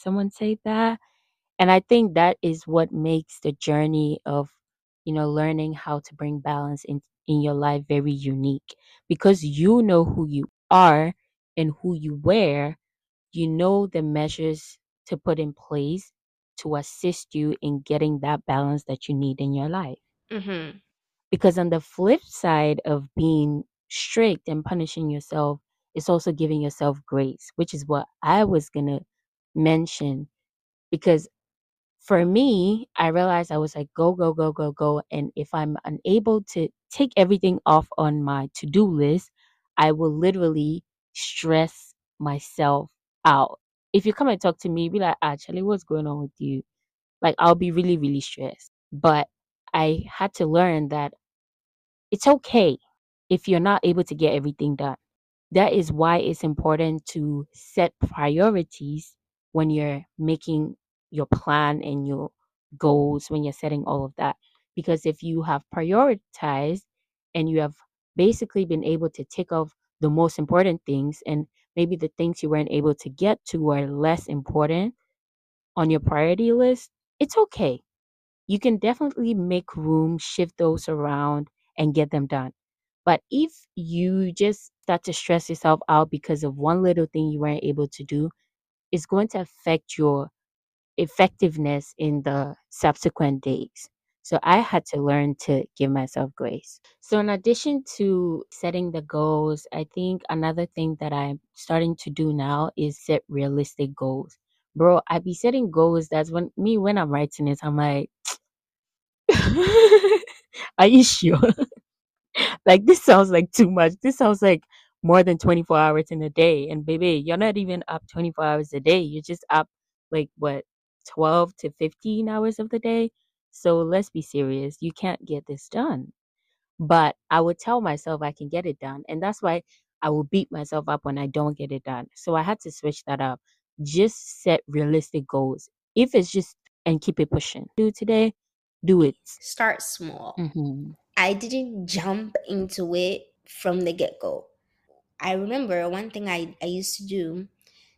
someone say that. And I think that is what makes the journey of, you know, learning how to bring balance in in your life very unique because you know who you are and who you were, you know the measures to put in place to assist you in getting that balance that you need in your life. Mm-hmm. Because on the flip side of being strict and punishing yourself, it's also giving yourself grace, which is what I was going to mention. Because for me, I realized I was like, go, go, go, go, go. And if I'm unable to take everything off on my to do list, I will literally stress myself out. If you come and talk to me, be like, ah, actually, what's going on with you? Like, I'll be really, really stressed. But I had to learn that it's okay if you're not able to get everything done. that is why it's important to set priorities when you're making your plan and your goals, when you're setting all of that. Because if you have prioritized and you have basically been able to tick off the most important things, and maybe the things you weren't able to get to are less important on your priority list, it's okay. You can definitely make room, shift those around, and get them done. But if you just start to stress yourself out because of one little thing you weren't able to do, it's going to affect your effectiveness in the subsequent days. So I had to learn to give myself grace. So in addition to setting the goals, I think another thing that I'm starting to do now is set realistic goals. Bro, I be setting goals that's when me when I'm writing it, I'm like, Are you sure? like this sounds like too much. This sounds like more than 24 hours in a day. And baby, you're not even up 24 hours a day. You're just up like what 12 to 15 hours of the day. So let's be serious. You can't get this done. But I would tell myself I can get it done. And that's why I will beat myself up when I don't get it done. So I had to switch that up. Just set realistic goals. If it's just and keep it pushing. Do today, do it. Start small. hmm I didn't jump into it from the get go. I remember one thing I, I used to do.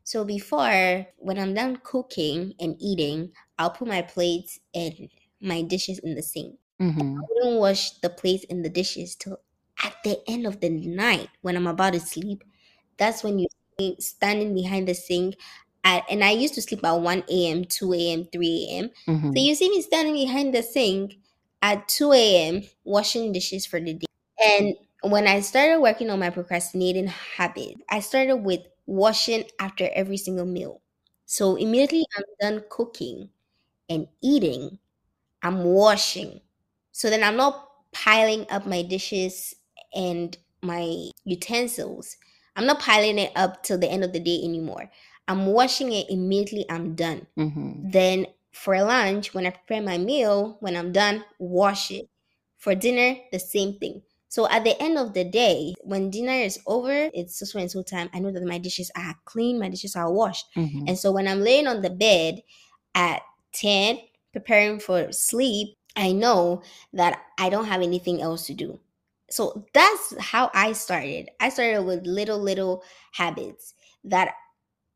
So before, when I'm done cooking and eating, I'll put my plates and my dishes in the sink. hmm I wouldn't wash the plates and the dishes till at the end of the night when I'm about to sleep. That's when you see me standing behind the sink. At, and I used to sleep at 1 a.m., 2 a.m., 3 a.m. hmm So you see me standing behind the sink at 2 a.m. washing dishes for the day. And when I started working on my procrastinating habit, I started with washing after every single meal. So immediately I'm done cooking and eating, I'm washing. So then I'm not piling up my dishes and my utensils. I'm not piling it up till the end of the day anymore. I'm washing it immediately I'm done. hmm Then for lunch, when I prepare my meal, when I'm done, wash it. For dinner, the same thing. So at the end of the day, when dinner is over, it's so and so time. I know that my dishes are clean, my dishes are washed. hmm And so when I'm laying on the bed at 10, preparing for sleep, I know that I don't have anything else to do. So that's how I started. I started with little, little habits that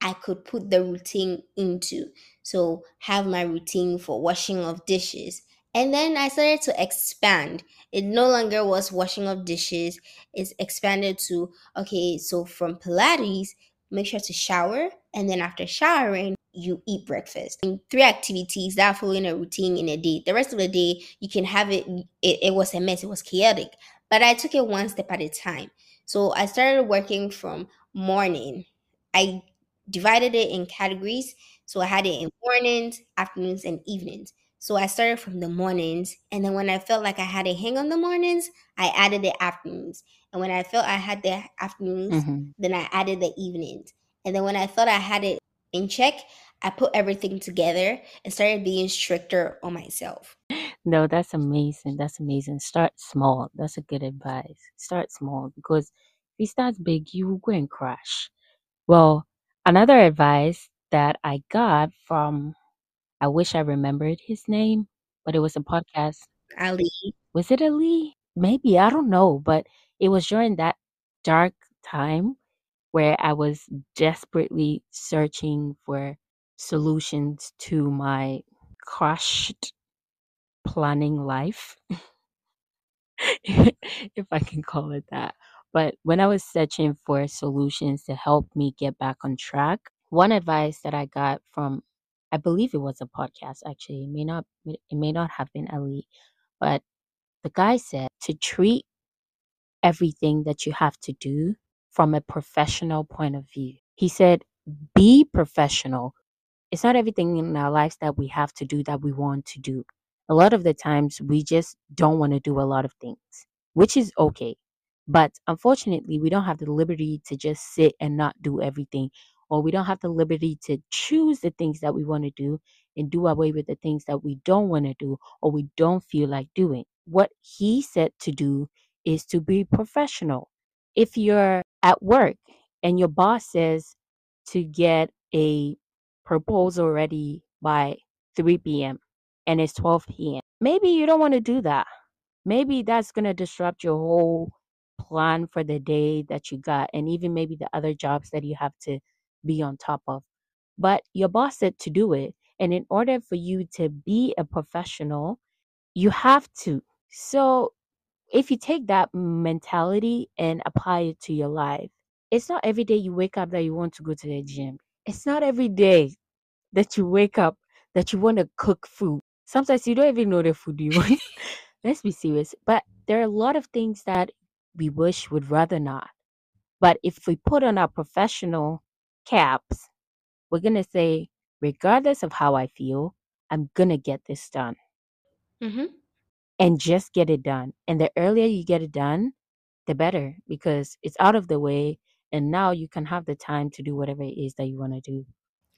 I could put the routine into. So have my routine for washing of dishes. And then I started to expand. It no longer was washing of dishes. It's expanded to okay, so from Pilates, make sure to shower. And then after showering, you eat breakfast. In three activities that following a routine in a day. The rest of the day, you can have it, it, it was a mess, it was chaotic. But I took it one step at a time. So I started working from morning. I divided it in categories. So I had it in mornings, afternoons, and evenings. So I started from the mornings, and then when I felt like I had a hang on the mornings, I added the afternoons. And when I felt I had the afternoons, hmm then I added the evenings. And then when I thought I had it in check, I put everything together and started being stricter on myself. No, that's amazing. That's amazing. Start small. That's a good advice. Start small because if you start big, you will go and crash. Well, another advice that I got from, I wish I remembered his name, but it was a podcast. Ali, Was it Ali? Maybe, I don't know, but it was during that dark time where I was desperately searching for solutions to my crushed planning life, if I can call it that. But when I was searching for solutions to help me get back on track, one advice that I got from, I believe it was a podcast actually, it may not, it may not have been Ali, but the guy said to treat everything that you have to do from a professional point of view. He said, be professional. It's not everything in our lives that we have to do that we want to do. A lot of the times we just don't want to do a lot of things, which is okay. But unfortunately, we don't have the liberty to just sit and not do everything, or we don't have the liberty to choose the things that we want to do and do away with the things that we don't want to do or we don't feel like doing. What he said to do is to be professional. If you're at work and your boss says to get a proposal ready by 3 p.m. and it's 12 p.m. Maybe you don't want to do that. Maybe that's going to disrupt your whole plan for the day that you got and even maybe the other jobs that you have to be on top of. But your boss said to do it. And in order for you to be a professional, you have to. So if you take that mentality and apply it to your life, it's not every day you wake up that you want to go to the gym. It's not every day that you wake up that you want to cook food. Sometimes you don't even know the food you want. Let's be serious. But there are a lot of things that we wish would rather not. But if we put on our professional caps, we're going to say, regardless of how I feel, I'm going to get this done hmm and just get it done. And the earlier you get it done, the better because it's out of the way. And now you can have the time to do whatever it is that you want to do.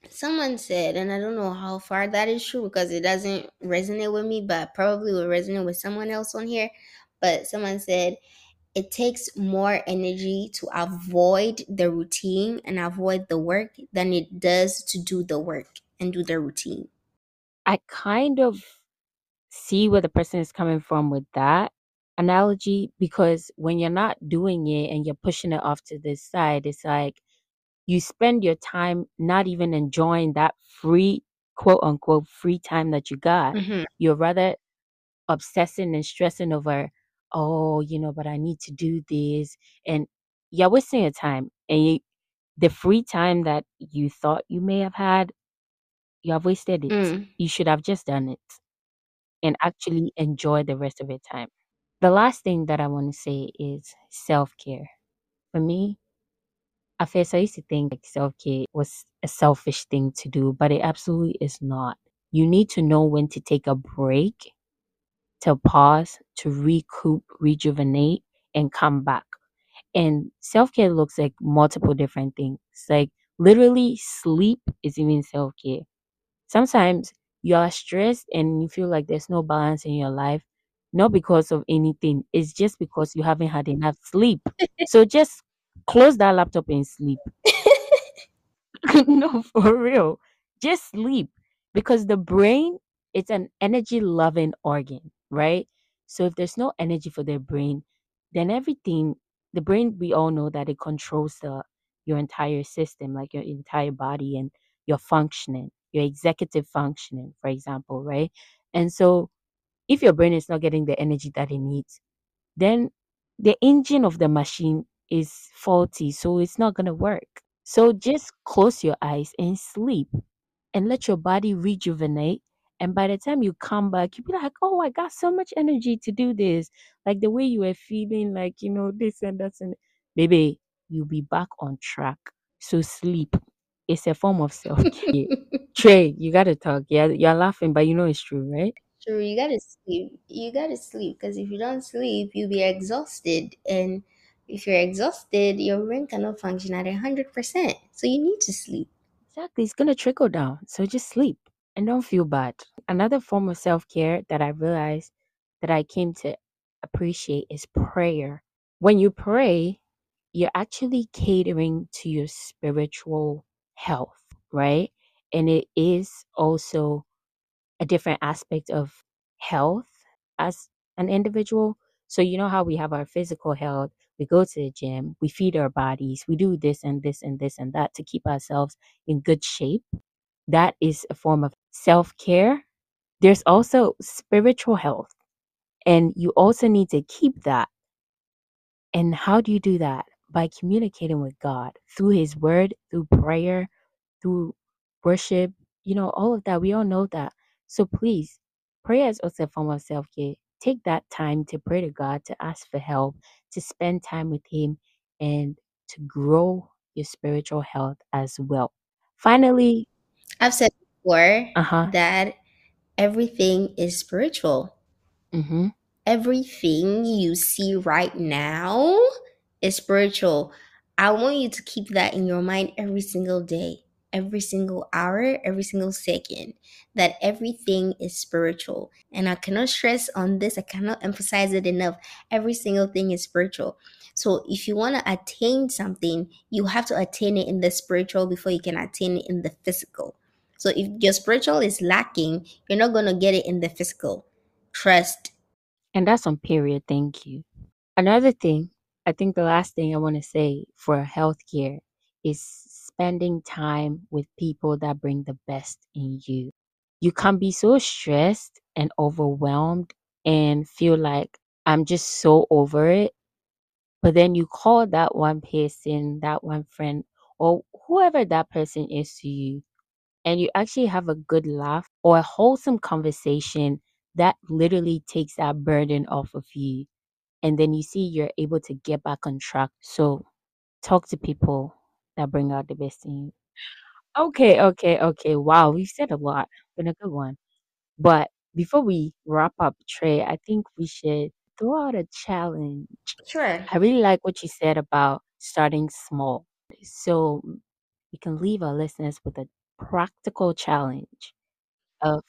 Someone said, and I don't know how far that is true because it doesn't resonate with me, but probably will resonate with someone else on here. But someone said, it takes more energy to avoid the routine and avoid the work than it does to do the work and do the routine. I kind of see where the person is coming from with that analogy because when you're not doing it and you're pushing it off to this side, it's like you spend your time not even enjoying that free, quote unquote, free time that you got. hmm You're rather obsessing and stressing over, oh, you know, but I need to do this. And you're wasting your time. And you, the free time that you thought you may have had, you have wasted it. Mm. You should have just done it and actually enjoy the rest of your time. The last thing that I want to say is self care. For me, at first I used to think like self care was a selfish thing to do, but it absolutely is not. You need to know when to take a break, to pause, to recoup, rejuvenate, and come back. And self care looks like multiple different things. Like literally, sleep is even self care. Sometimes you are stressed and you feel like there's no balance in your life, not because of anything. It's just because you haven't had enough sleep. So just close that laptop and sleep. no, for real. Just sleep because the brain it's an energy loving organ, right? So if there's no energy for their brain, then everything the brain we all know that it controls the your entire system, like your entire body and your functioning, your executive functioning, for example, right? And so if your brain is not getting the energy that it needs, then the engine of the machine is faulty, so it's not going to work. So just close your eyes and sleep and let your body rejuvenate. And by the time you come back, you'll be like, oh, I got so much energy to do this. Like the way you were feeling, like, you know, this and that. And baby, you'll be back on track. So sleep. It's a form of self care. Trey, you got to talk. Yeah, you're laughing, but you know it's true, right? True, you gotta sleep. You gotta sleep because if you don't sleep, you'll be exhausted. And if you're exhausted, your brain cannot function at 100%. So you need to sleep. Exactly. It's going to trickle down. So just sleep and don't feel bad. Another form of self care that I realized that I came to appreciate is prayer. When you pray, you're actually catering to your spiritual health, right? And it is also a different aspect of health as an individual. So, you know how we have our physical health, we go to the gym, we feed our bodies, we do this and this and this and that to keep ourselves in good shape. That is a form of self care. There's also spiritual health, and you also need to keep that. And how do you do that? By communicating with God through His Word, through prayer, through worship, you know, all of that. We all know that. So please, prayer is also a form of self care. Take that time to pray to God, to ask for help, to spend time with Him, and to grow your spiritual health as well. Finally, I've said before uh huh. that everything is spiritual. Mm-hmm. Everything you see right now is spiritual. I want you to keep that in your mind every single day. every single hour, every single second, that everything is spiritual. And I cannot stress on this, I cannot emphasize it enough. Every single thing is spiritual. So if you want to attain something, you have to attain it in the spiritual before you can attain it in the physical. So if your spiritual is lacking, you're not going to get it in the physical. Trust. And that's on period. Thank you. Another thing, I think the last thing I want to say for healthcare is spending time with people that bring the best in you. You can be so stressed and overwhelmed and feel like I'm just so over it. But then you call that one person, that one friend, or whoever that person is to you, and you actually have a good laugh or a wholesome conversation that literally takes that burden off of you. And then you see you're able to get back on track. So talk to people that bring out the best in you. Okay, okay, okay. Wow, we've said a lot. Been a good one. But before we wrap up, Trey, I think we should throw out a challenge. Sure. I really like what you said about starting small. So we can leave our listeners with a practical challenge of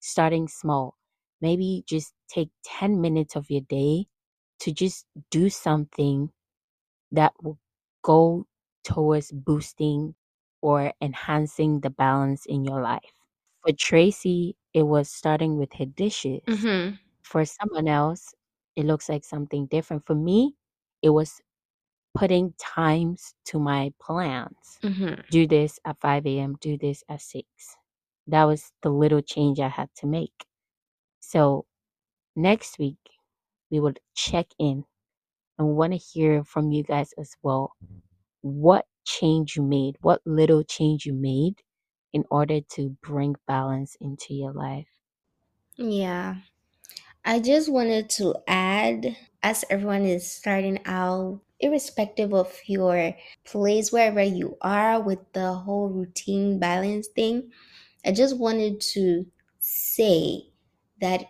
starting small. Maybe just take 10 minutes of your day to just do something that will go towards boosting or enhancing the balance in your life. For Tracy, it was starting with her dishes. Mm-hmm. For someone else, it looks like something different. For me, it was putting times to my plans. Mm-hmm. Do this at 5 a.m., do this at 6. That was the little change I had to make. So next week, we will check in and want to hear from you guys as well. What change you made, what little change you made in order to bring balance into your life. Yeah. I just wanted to add as everyone is starting out, irrespective of your place, wherever you are with the whole routine balance thing, I just wanted to say that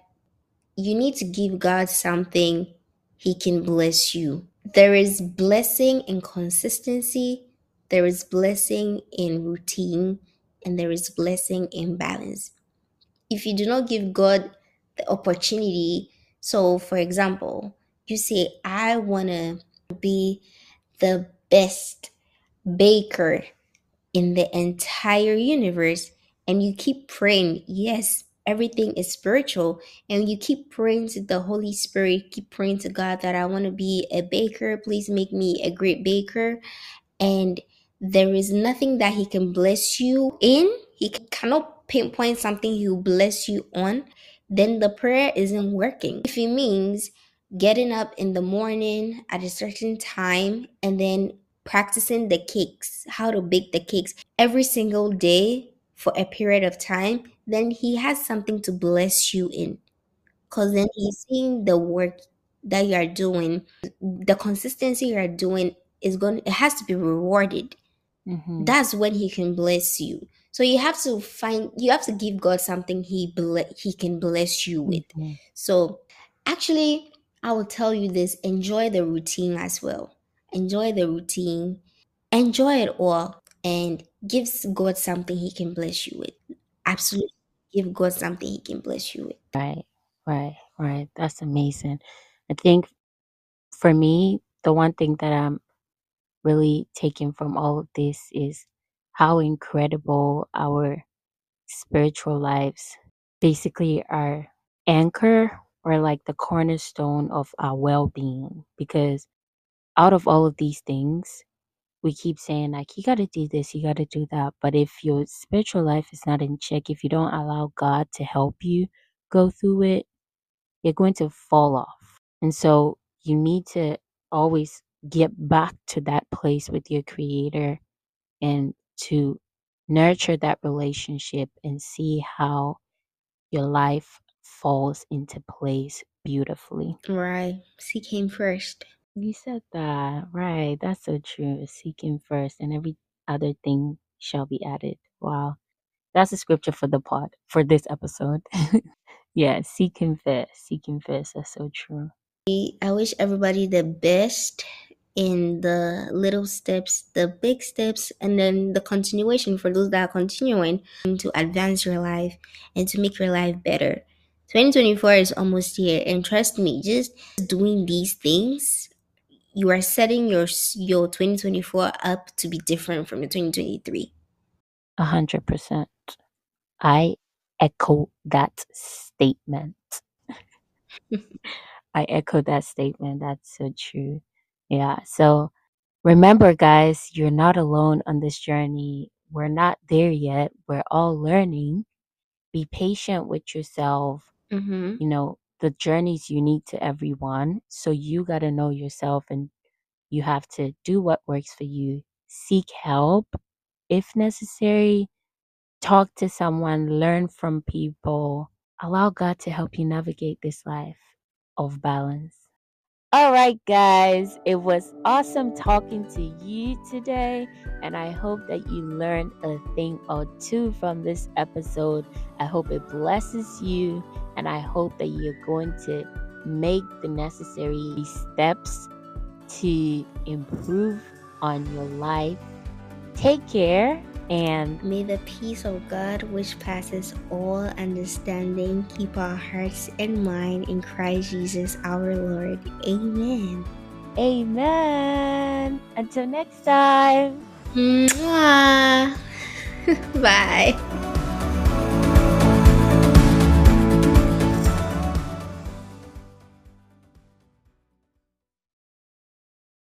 you need to give God something He can bless you. There is blessing in consistency, there is blessing in routine, and there is blessing in balance. If you do not give God the opportunity, so for example, you say, I want to be the best baker in the entire universe, and you keep praying, yes, everything is spiritual, and you keep praying to the Holy Spirit, keep praying to God that I want to be a baker, please make me a great baker, and there is nothing that He can bless you in, He cannot pinpoint something He will bless you on, then the prayer isn't working. If it means getting up in the morning at a certain time and then practicing the cakes, how to bake the cakes every single day for a period of time, then he has something to bless you in. Because then he's seeing the work that you are doing, the consistency you are doing is going, it has to be rewarded. Mhm. That's when he can bless you. So you have to find, you have to give God something he ble- he can bless you with. Mhm. So actually, I will tell you this enjoy the routine as well. Enjoy the routine, enjoy it all, and give God something He can bless you with. Absolutely. Give God something He can bless you with. Right, right, right. That's amazing. I think for me, the one thing that I'm really taking from all of this is how incredible our spiritual lives basically are anchor or like the cornerstone of our well-being because out of all of these things we keep saying like you got to do this you got to do that but if your spiritual life is not in check if you don't allow god to help you go through it you're going to fall off. And so you need to always get back to that place with your creator and to nurture that relationship and see how your life falls into place beautifully. Right. Seek Him first. You said that, right? That's so true. Seek Him first, and every other thing shall be added. Wow. That's a scripture for the pod, for this episode. yeah, seek Him first. Seek Him first. That's so true. I wish everybody the best in the little steps, the big steps, and then the continuation for those that are continuing to advance your life and to make your life better. 2024 is almost here, and trust me, just doing these things, you are setting your your 2024 up to be different from your 2023. A hundred percent. I echo that statement. I echo that statement. That's so true. Yeah. So remember, guys, you're not alone on this journey. We're not there yet. We're all learning. Be patient with yourself. Mm-hmm. You know, the journey's unique to everyone. So you got to know yourself and you have to do what works for you. Seek help if necessary. Talk to someone, learn from people. Allow God to help you navigate this life of balance. All right, guys, it was awesome talking to you today, and I hope that you learned a thing or two from this episode. I hope it blesses you, and I hope that you're going to make the necessary steps to improve on your life. Take care and may the peace of God, which passes all understanding, keep our hearts and mind in Christ Jesus our Lord. Amen. Amen. Until next time. Mwah. Bye.